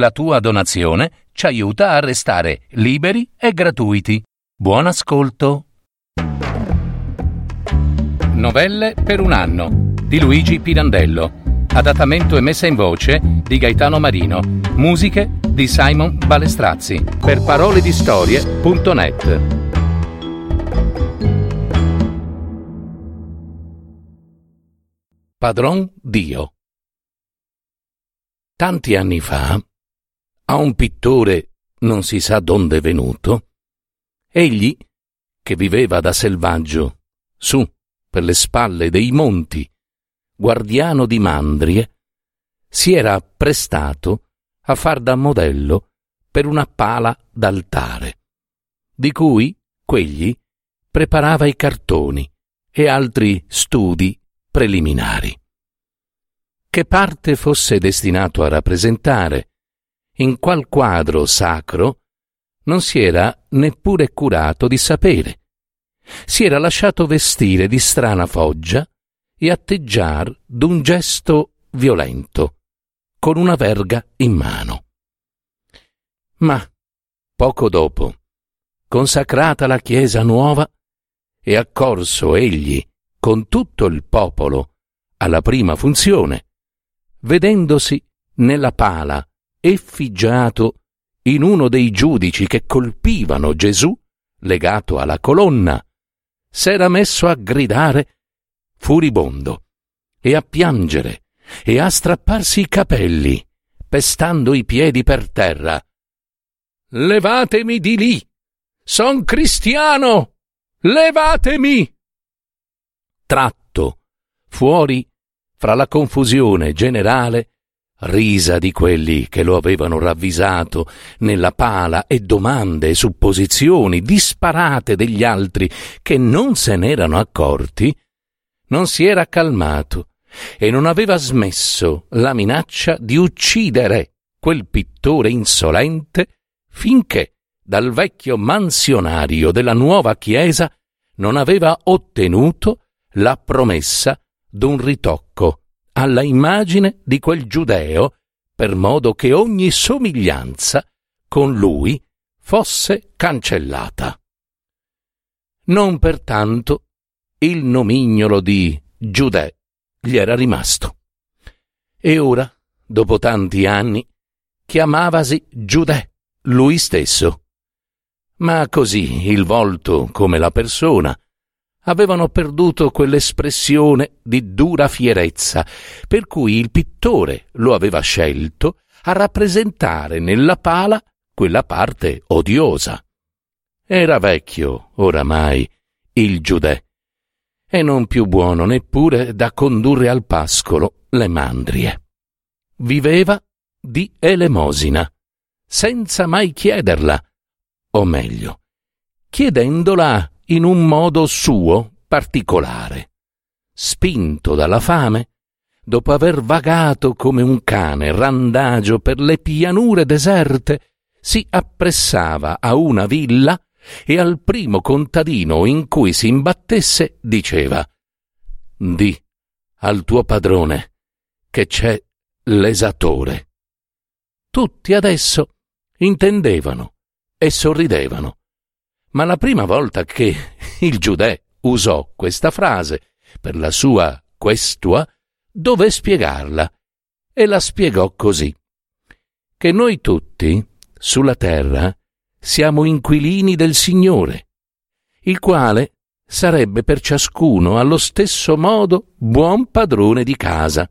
La tua donazione ci aiuta a restare liberi e gratuiti. Buon ascolto. Novelle per un anno di Luigi Pirandello. Adattamento e messa in voce di Gaetano Marino. Musiche di Simon Balestrazzi. Per parole di storie.net. Padron Dio. Tanti anni fa, a un pittore non si sa donde venuto, egli, che viveva da selvaggio, su per le spalle dei monti, guardiano di mandrie, si era prestato a far da modello per una pala d'altare, di cui quegli preparava i cartoni e altri studi preliminari. Che parte fosse destinato a rappresentare, in qual quadro sacro, non si era neppure curato di sapere, si era lasciato vestire di strana foggia e atteggiar d'un gesto violento, con una verga in mano. Ma, poco dopo, consacrata la chiesa nuova, e accorso egli con tutto il popolo alla prima funzione, vedendosi nella pala effigiato in uno dei giudici che colpivano Gesù legato alla colonna, s'era messo a gridare furibondo e a piangere e a strapparsi i capelli, pestando i piedi per terra. Levatemi di lì! Son cristiano! Levatemi! Tratto, fuori, fra la confusione generale, risa di quelli che lo avevano ravvisato nella pala e domande e supposizioni disparate degli altri che non se n'erano accorti, non si era calmato e non aveva smesso la minaccia di uccidere quel pittore insolente finché dal vecchio mansionario della nuova chiesa non aveva ottenuto la promessa d'un ritocco alla immagine di quel giudeo, per modo che ogni somiglianza con lui fosse cancellata. Non pertanto il nomignolo di Giudè gli era rimasto. E ora, dopo tanti anni, chiamavasi Giudè lui stesso. Ma così il volto come la persona avevano perduto quell'espressione di dura fierezza, per cui il pittore lo aveva scelto a rappresentare nella pala quella parte odiosa. Era vecchio, oramai, il Giudè, e non più buono neppure da condurre al pascolo le mandrie. Viveva di elemosina, senza mai chiederla, o meglio, chiedendola in un modo suo particolare. Spinto dalla fame, dopo aver vagato come un cane randagio per le pianure deserte, si appressava a una villa e al primo contadino in cui si imbattesse diceva Di al tuo padrone che c'è l'esatore. Tutti adesso intendevano e sorridevano ma la prima volta che il Giudè usò questa frase per la sua questua, dové spiegarla e la spiegò così. Che noi tutti, sulla terra, siamo inquilini del Signore, il quale sarebbe per ciascuno allo stesso modo buon padrone di casa.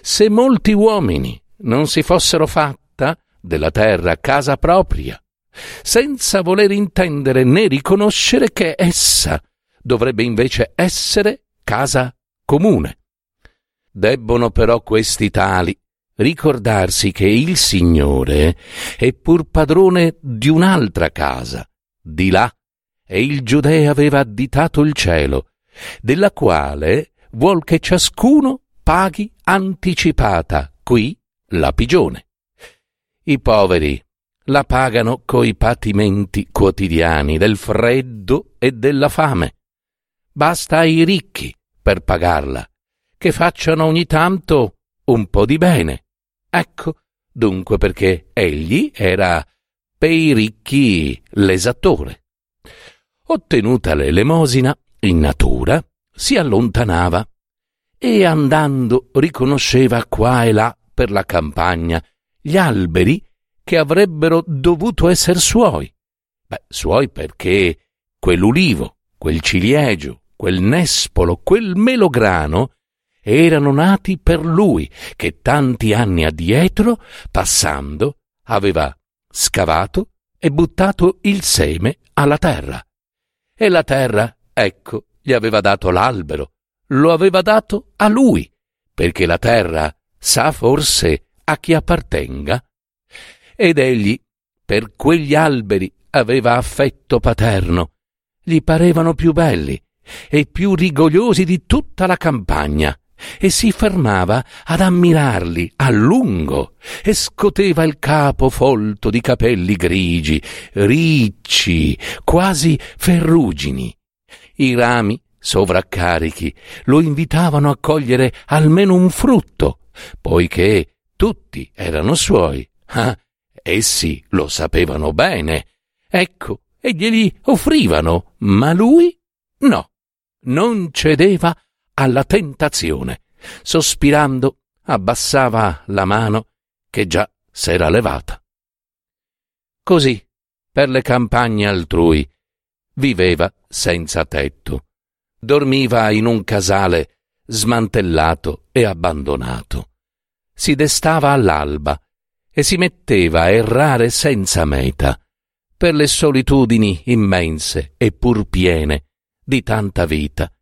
Se molti uomini non si fossero fatta della terra casa propria, senza voler intendere né riconoscere che essa dovrebbe invece essere casa comune. Debbono però questi tali ricordarsi che il Signore è pur padrone di un'altra casa, di là, e il Giudea aveva additato il cielo, della quale vuol che ciascuno paghi anticipata qui la pigione. I poveri la pagano coi patimenti quotidiani del freddo e della fame. Basta ai ricchi per pagarla, che facciano ogni tanto un po' di bene. Ecco dunque perché egli era pei ricchi l'esattore. Ottenuta l'elemosina, in natura, si allontanava e andando riconosceva qua e là per la campagna gli alberi che avrebbero dovuto essere suoi. Beh, suoi perché quell'ulivo, quel ciliegio, quel nespolo, quel melograno erano nati per lui, che tanti anni addietro, passando, aveva scavato e buttato il seme alla terra. E la terra, ecco, gli aveva dato l'albero, lo aveva dato a lui, perché la terra sa forse a chi appartenga. Ed egli, per quegli alberi, aveva affetto paterno, gli parevano più belli e più rigogliosi di tutta la campagna e si fermava ad ammirarli a lungo e scoteva il capo folto di capelli grigi, ricci, quasi ferrugini. I rami, sovraccarichi, lo invitavano a cogliere almeno un frutto, poiché tutti erano suoi. Ah, essi lo sapevano bene. Ecco, e glieli offrivano, ma lui no, non cedeva alla tentazione. Sospirando, abbassava la mano che già s'era levata. Così, per le campagne altrui, viveva senza tetto. Dormiva in un casale smantellato e abbandonato. Si destava all'alba e si metteva a errare senza meta per le solitudini immense e pur piene di tanta vita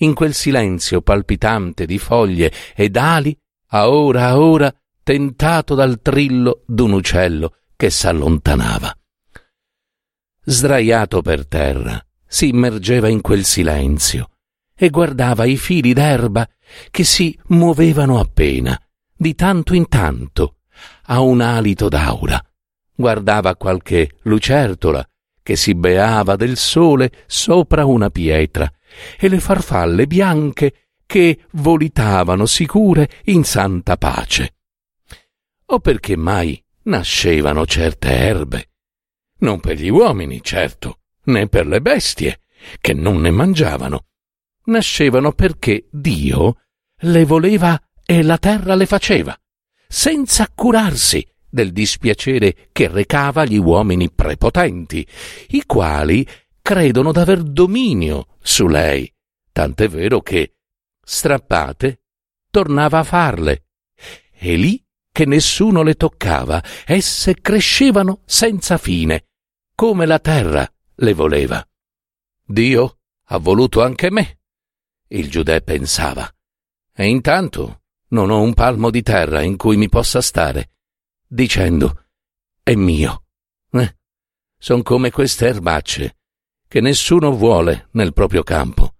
in quel silenzio palpitante di foglie ed ali, a ora a ora tentato dal trillo d'un uccello che s'allontanava. Sdraiato per terra, si immergeva in quel silenzio e guardava i fili d'erba che si muovevano appena, di tanto in tanto, a un alito d'aura. Guardava qualche lucertola che si beava del sole sopra una pietra e le farfalle bianche che volitavano sicure in santa pace. O perché mai nascevano certe erbe? Non per gli uomini, certo, né per le bestie, che non ne mangiavano. Nascevano perché Dio le voleva e la terra le faceva, senza curarsi del dispiacere che recava agli uomini prepotenti, i quali credono d'aver dominio su lei, tant'è vero che, strappate, tornava a farle. E lì che nessuno le toccava, esse crescevano senza fine, come la terra le voleva. Dio ha voluto anche me, il Giudè pensava. E intanto non ho un palmo di terra in cui mi possa stare, dicendo, è mio. Eh, son come queste erbacce che nessuno vuole nel proprio campo.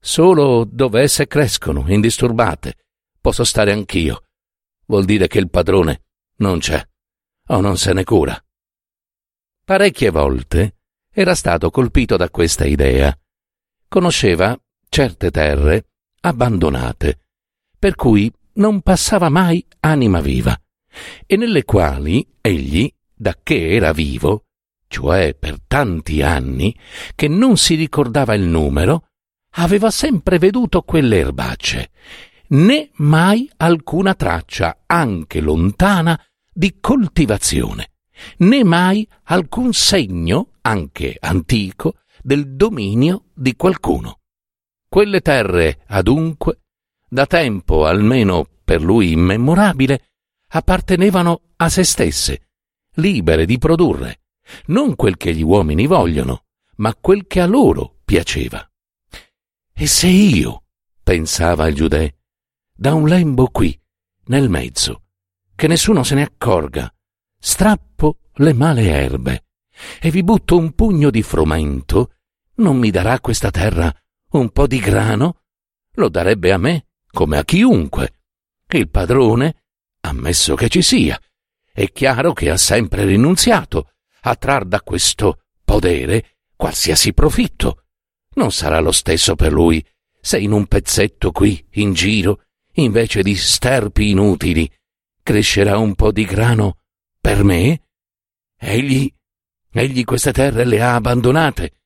Solo dove esse crescono, indisturbate, posso stare anch'io. Vuol dire che il padrone non c'è, o non se ne cura. Parecchie volte era stato colpito da questa idea. Conosceva certe terre abbandonate, per cui non passava mai anima viva, e nelle quali egli, da che era vivo, cioè per tanti anni, che non si ricordava il numero, aveva sempre veduto quelle erbacce, né mai alcuna traccia, anche lontana, di coltivazione, né mai alcun segno, anche antico, del dominio di qualcuno. Quelle terre, adunque, da tempo almeno per lui immemorabile, appartenevano a se stesse, libere di produrre, non quel che gli uomini vogliono, ma quel che a loro piaceva. E se io, pensava il giudè, da un lembo qui, nel mezzo, che nessuno se ne accorga, strappo le male erbe e vi butto un pugno di frumento, non mi darà questa terra un po' di grano? Lo darebbe a me, come a chiunque. Il padrone, ammesso che ci sia, è chiaro che ha sempre rinunziato a trar da questo podere qualsiasi profitto. Non sarà lo stesso per lui se in un pezzetto qui, in giro, invece di sterpi inutili, crescerà un po' di grano per me? Egli, egli queste terre le ha abbandonate,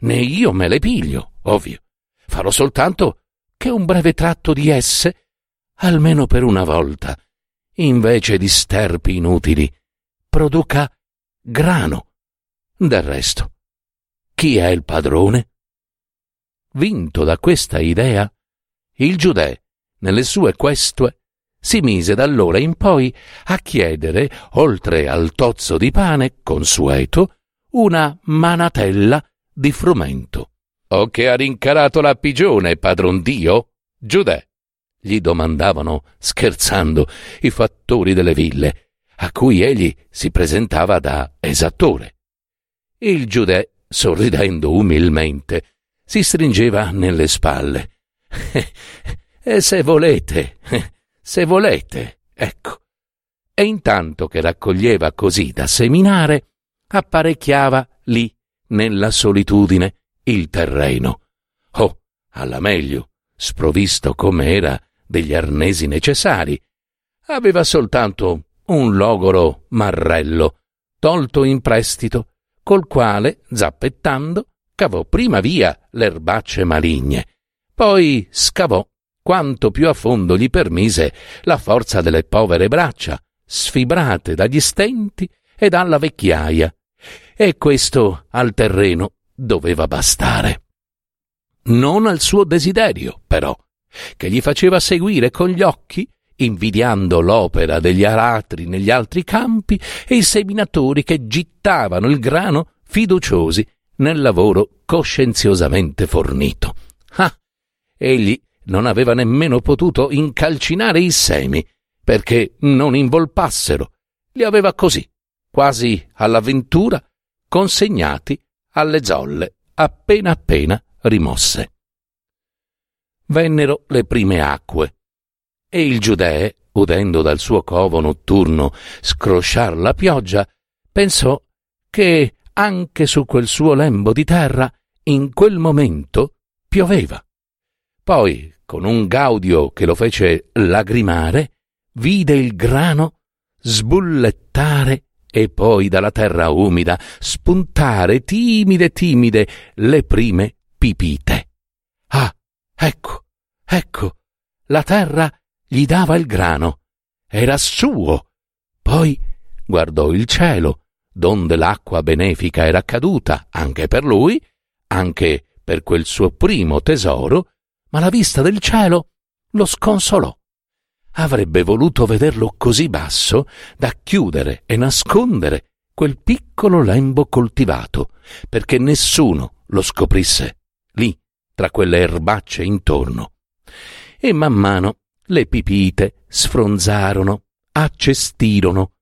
né io me le piglio, ovvio. Farò soltanto che un breve tratto di esse, almeno per una volta, invece di sterpi inutili, produca grano. Del resto, chi è il padrone? Vinto da questa idea, il Giudè, nelle sue questue, si mise da allora in poi a chiedere, oltre al tozzo di pane consueto, una manatella di frumento. O che ha rincarato la pigione, padron Dio? Giudè, gli domandavano, scherzando, i fattori delle ville, a cui egli si presentava da esattore. Il Giudè, sorridendo umilmente, si stringeva nelle spalle. e se volete, se volete, ecco. E intanto che raccoglieva così da seminare, apparecchiava lì, nella solitudine, il terreno. Oh, alla meglio, sprovvisto come era degli arnesi necessari. Aveva soltanto un logoro marrello, tolto in prestito, col quale, zappettando, cavò prima via le erbacce maligne, poi scavò quanto più a fondo gli permise la forza delle povere braccia, sfibrate dagli stenti e dalla vecchiaia. E questo al terreno doveva bastare. Non al suo desiderio, però, che gli faceva seguire con gli occhi, invidiando l'opera degli aratri negli altri campi e i seminatori che gittavano il grano fiduciosi nel lavoro coscienziosamente fornito. Ah, egli non aveva nemmeno potuto incalcinare i semi, perché non involpassero. Li aveva così, quasi all'avventura, consegnati alle zolle appena appena rimosse. Vennero le prime acque, e il Giudee, udendo dal suo covo notturno scrosciar la pioggia, pensò che anche su quel suo lembo di terra, in quel momento, pioveva. Poi, con un gaudio che lo fece lagrimare, vide il grano sbullettare e poi dalla terra umida spuntare timide timide le prime pipite. Ah, ecco, ecco, la terra gli dava il grano. Era suo. Poi guardò il cielo donde l'acqua benefica era caduta anche per lui, anche per quel suo primo tesoro, ma la vista del cielo lo sconsolò. Avrebbe voluto vederlo così basso da chiudere e nascondere quel piccolo lembo coltivato, perché nessuno lo scoprisse lì, tra quelle erbacce intorno. E man mano le pipite sfronzarono, accestirono,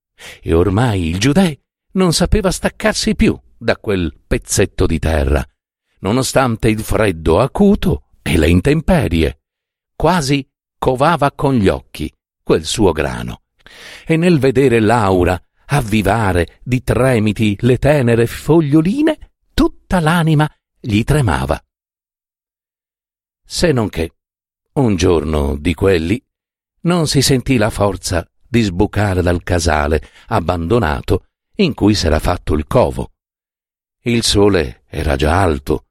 e ormai il Giudè non sapeva staccarsi più da quel pezzetto di terra, nonostante il freddo acuto e le intemperie. Quasi covava con gli occhi quel suo grano. E nel vedere Laura avvivare di tremiti le tenere foglioline, tutta l'anima gli tremava. Se non che, un giorno di quelli, non si sentì la forza di sbucare dal casale abbandonato in cui s'era fatto il covo. Il sole era già alto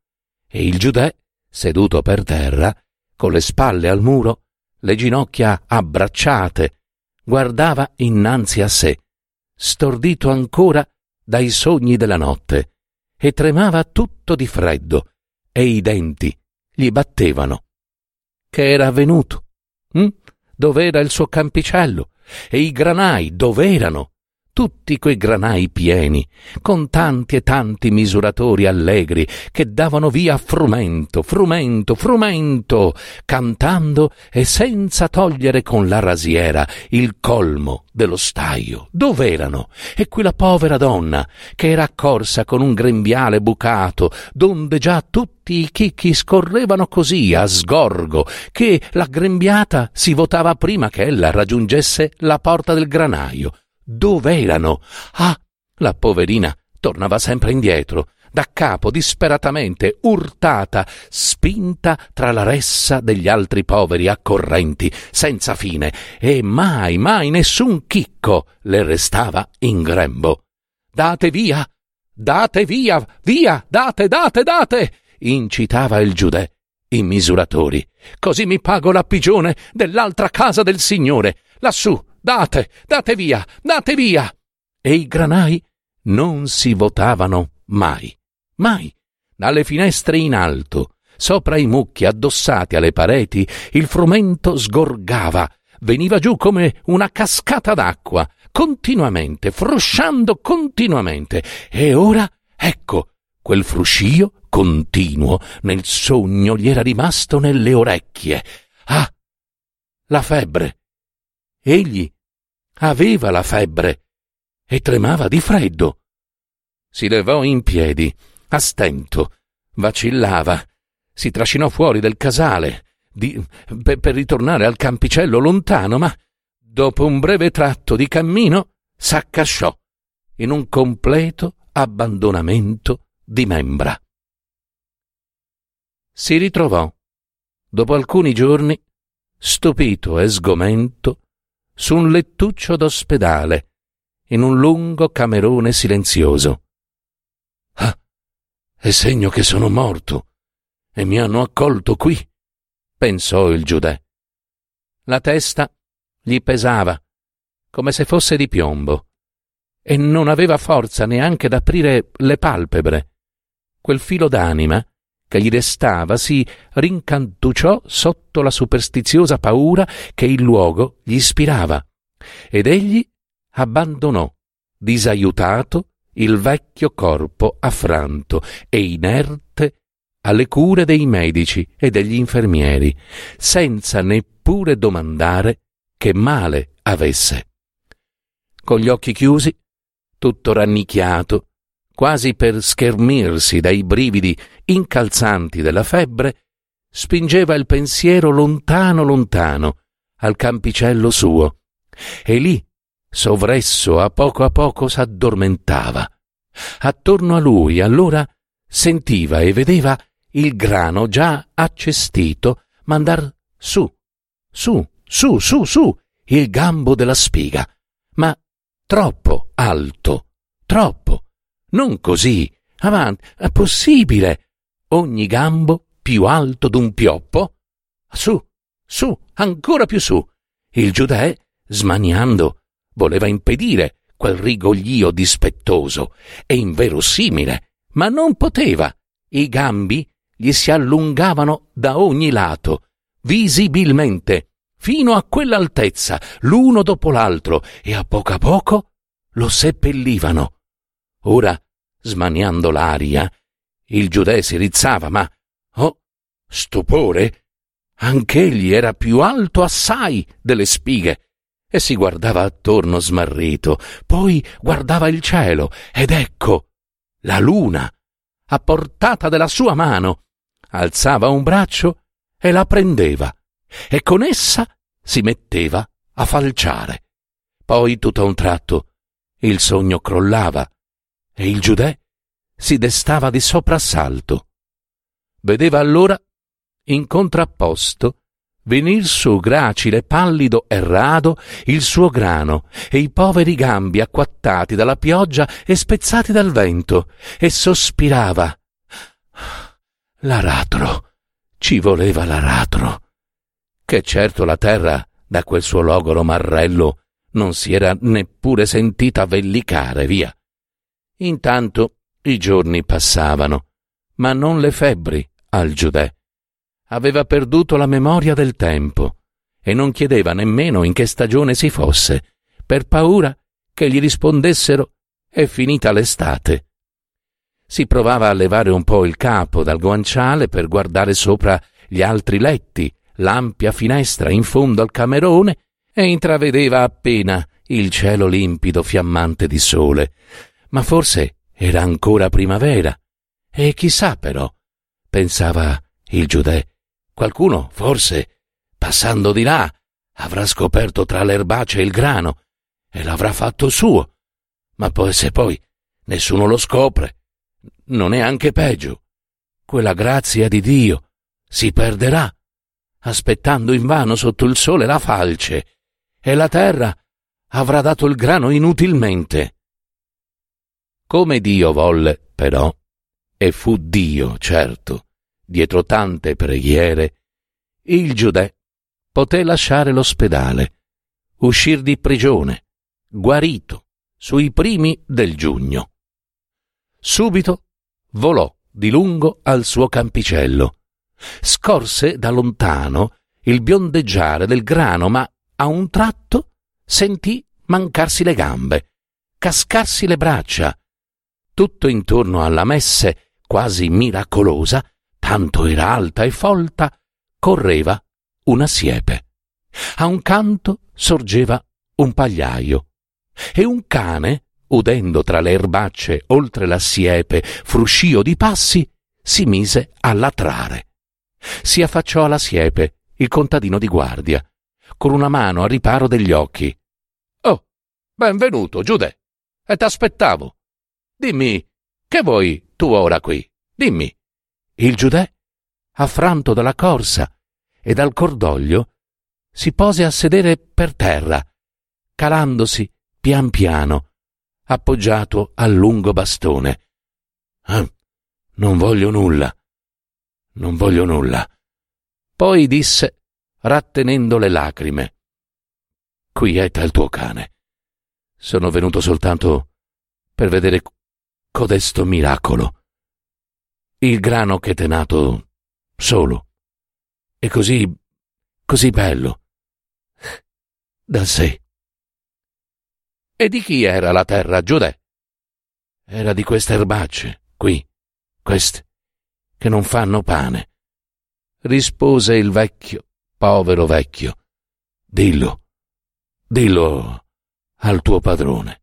e il Giudè, seduto per terra, con le spalle al muro, le ginocchia abbracciate, guardava innanzi a sé, stordito ancora dai sogni della notte, e tremava tutto di freddo, e i denti gli battevano. Che era avvenuto? Hm? Dov'era il suo campicello? E i granai dov'erano? Tutti quei granai pieni, con tanti e tanti misuratori allegri che davano via frumento, frumento, frumento, cantando e senza togliere con la rasiera il colmo dello staio. Dov'erano? E quella povera donna che era accorsa con un grembiale bucato, donde già tutti i chicchi scorrevano così a sgorgo che la grembiata si votava prima che ella raggiungesse la porta del granaio Dov'erano? Ah, la poverina tornava sempre indietro, da capo disperatamente, urtata, spinta tra la ressa degli altri poveri accorrenti, senza fine, e mai, mai nessun chicco le restava in grembo. Date via, date via, via, date, date, date, incitava il giudè i misuratori. Così mi pago la pigione dell'altra casa del Signore. Lassù, date, date via, date via. E i granai non si votavano mai, mai. Dalle finestre in alto, sopra i mucchi addossati alle pareti, il frumento sgorgava, veniva giù come una cascata d'acqua, continuamente, frusciando continuamente. E ora, ecco, quel fruscio continuo nel sogno gli era rimasto nelle orecchie. Ah, la febbre. Egli aveva la febbre e tremava di freddo. Si levò in piedi, a stento, vacillava, si trascinò fuori del casale di, per, per ritornare al campicello lontano, ma dopo un breve tratto di cammino s'accasciò in un completo abbandonamento di membra. Si ritrovò, dopo alcuni giorni, stupito e sgomento, su un lettuccio d'ospedale, in un lungo camerone silenzioso. Ah, è segno che sono morto e mi hanno accolto qui, pensò il giudè. La testa gli pesava, come se fosse di piombo, e non aveva forza neanche d'aprire le palpebre. Quel filo d'anima che gli restava si rincantucciò sotto la superstiziosa paura che il luogo gli ispirava, ed egli abbandonò, disaiutato, il vecchio corpo affranto e inerte alle cure dei medici e degli infermieri, senza neppure domandare che male avesse. Con gli occhi chiusi, tutto rannicchiato, quasi per schermirsi dai brividi incalzanti della febbre, spingeva il pensiero lontano lontano al campicello suo, e lì, sovresso a poco a poco s'addormentava. Attorno a lui allora sentiva e vedeva il grano già accestito mandar su, su, su, su, su, il gambo della spiga, ma troppo alto, troppo, non così, avanti, è possibile, ogni gambo più alto d'un pioppo? Su, su, ancora più su. Il giudè, smaniando, voleva impedire quel rigoglio dispettoso e inverosimile, ma non poteva. I gambi gli si allungavano da ogni lato, visibilmente, fino a quell'altezza, l'uno dopo l'altro, e a poco a poco lo seppellivano. Ora, smaniando l'aria, il giudè si rizzava, ma, oh, stupore, anch'egli era più alto assai delle spighe e si guardava attorno smarrito, poi guardava il cielo ed ecco la luna, a portata della sua mano, alzava un braccio e la prendeva e con essa si metteva a falciare. Poi tutto a un tratto il sogno crollava e il giudè si destava di soprassalto. Vedeva allora, in contrapposto, venir su gracile, pallido e rado il suo grano e i poveri gambi acquattati dalla pioggia e spezzati dal vento, e sospirava. L'aratro, ci voleva l'aratro. Che certo la terra, da quel suo logoro marrello, non si era neppure sentita vellicare via. Intanto i giorni passavano, ma non le febbri al giudè. Aveva perduto la memoria del tempo e non chiedeva nemmeno in che stagione si fosse, per paura che gli rispondessero è finita l'estate. Si provava a levare un po' il capo dal guanciale per guardare sopra gli altri letti, l'ampia finestra in fondo al camerone, e intravedeva appena il cielo limpido fiammante di sole. Ma forse era ancora primavera. E chissà però, pensava il giudè, qualcuno, forse, passando di là, avrà scoperto tra l'erbace il grano e l'avrà fatto suo. Ma poi se poi nessuno lo scopre, non è anche peggio. Quella grazia di Dio si perderà, aspettando invano sotto il sole la falce, e la terra avrà dato il grano inutilmente. Come Dio volle, però, e fu Dio, certo, dietro tante preghiere, il Giudè poté lasciare l'ospedale, uscir di prigione, guarito, sui primi del giugno. Subito volò di lungo al suo campicello. Scorse da lontano il biondeggiare del grano, ma a un tratto sentì mancarsi le gambe, cascarsi le braccia. Tutto intorno alla messe, quasi miracolosa, tanto era alta e folta, correva una siepe. A un canto sorgeva un pagliaio e un cane, udendo tra le erbacce oltre la siepe fruscio di passi, si mise a latrare. Si affacciò alla siepe il contadino di guardia, con una mano a riparo degli occhi. Oh, benvenuto, Giude, e t'aspettavo. Dimmi, che vuoi tu ora qui? Dimmi. Il Giudè, affranto dalla corsa e dal cordoglio, si pose a sedere per terra, calandosi pian piano, appoggiato al lungo bastone. Ah, non voglio nulla, non voglio nulla. Poi disse, rattenendo le lacrime, Quieta il tuo cane. Sono venuto soltanto per vedere codesto miracolo. Il grano che t'è nato solo e così, così bello. Da sé. E di chi era la terra, Giudè? Era di queste erbacce, qui, queste, che non fanno pane. Rispose il vecchio, povero vecchio. Dillo, dillo al tuo padrone.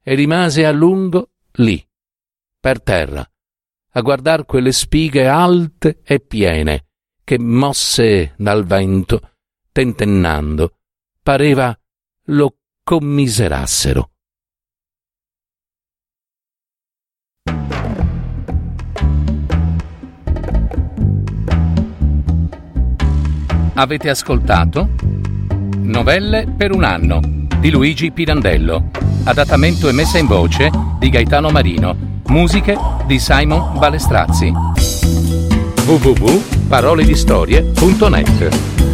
E rimase a lungo lì, per terra, a guardar quelle spighe alte e piene, che mosse dal vento, tentennando, pareva lo commiserassero. Avete ascoltato? Novelle per un anno di Luigi Pirandello. Adattamento e messa in voce di Gaetano Marino. Musiche di Simon Balestrazzi. www.paroledistorie.net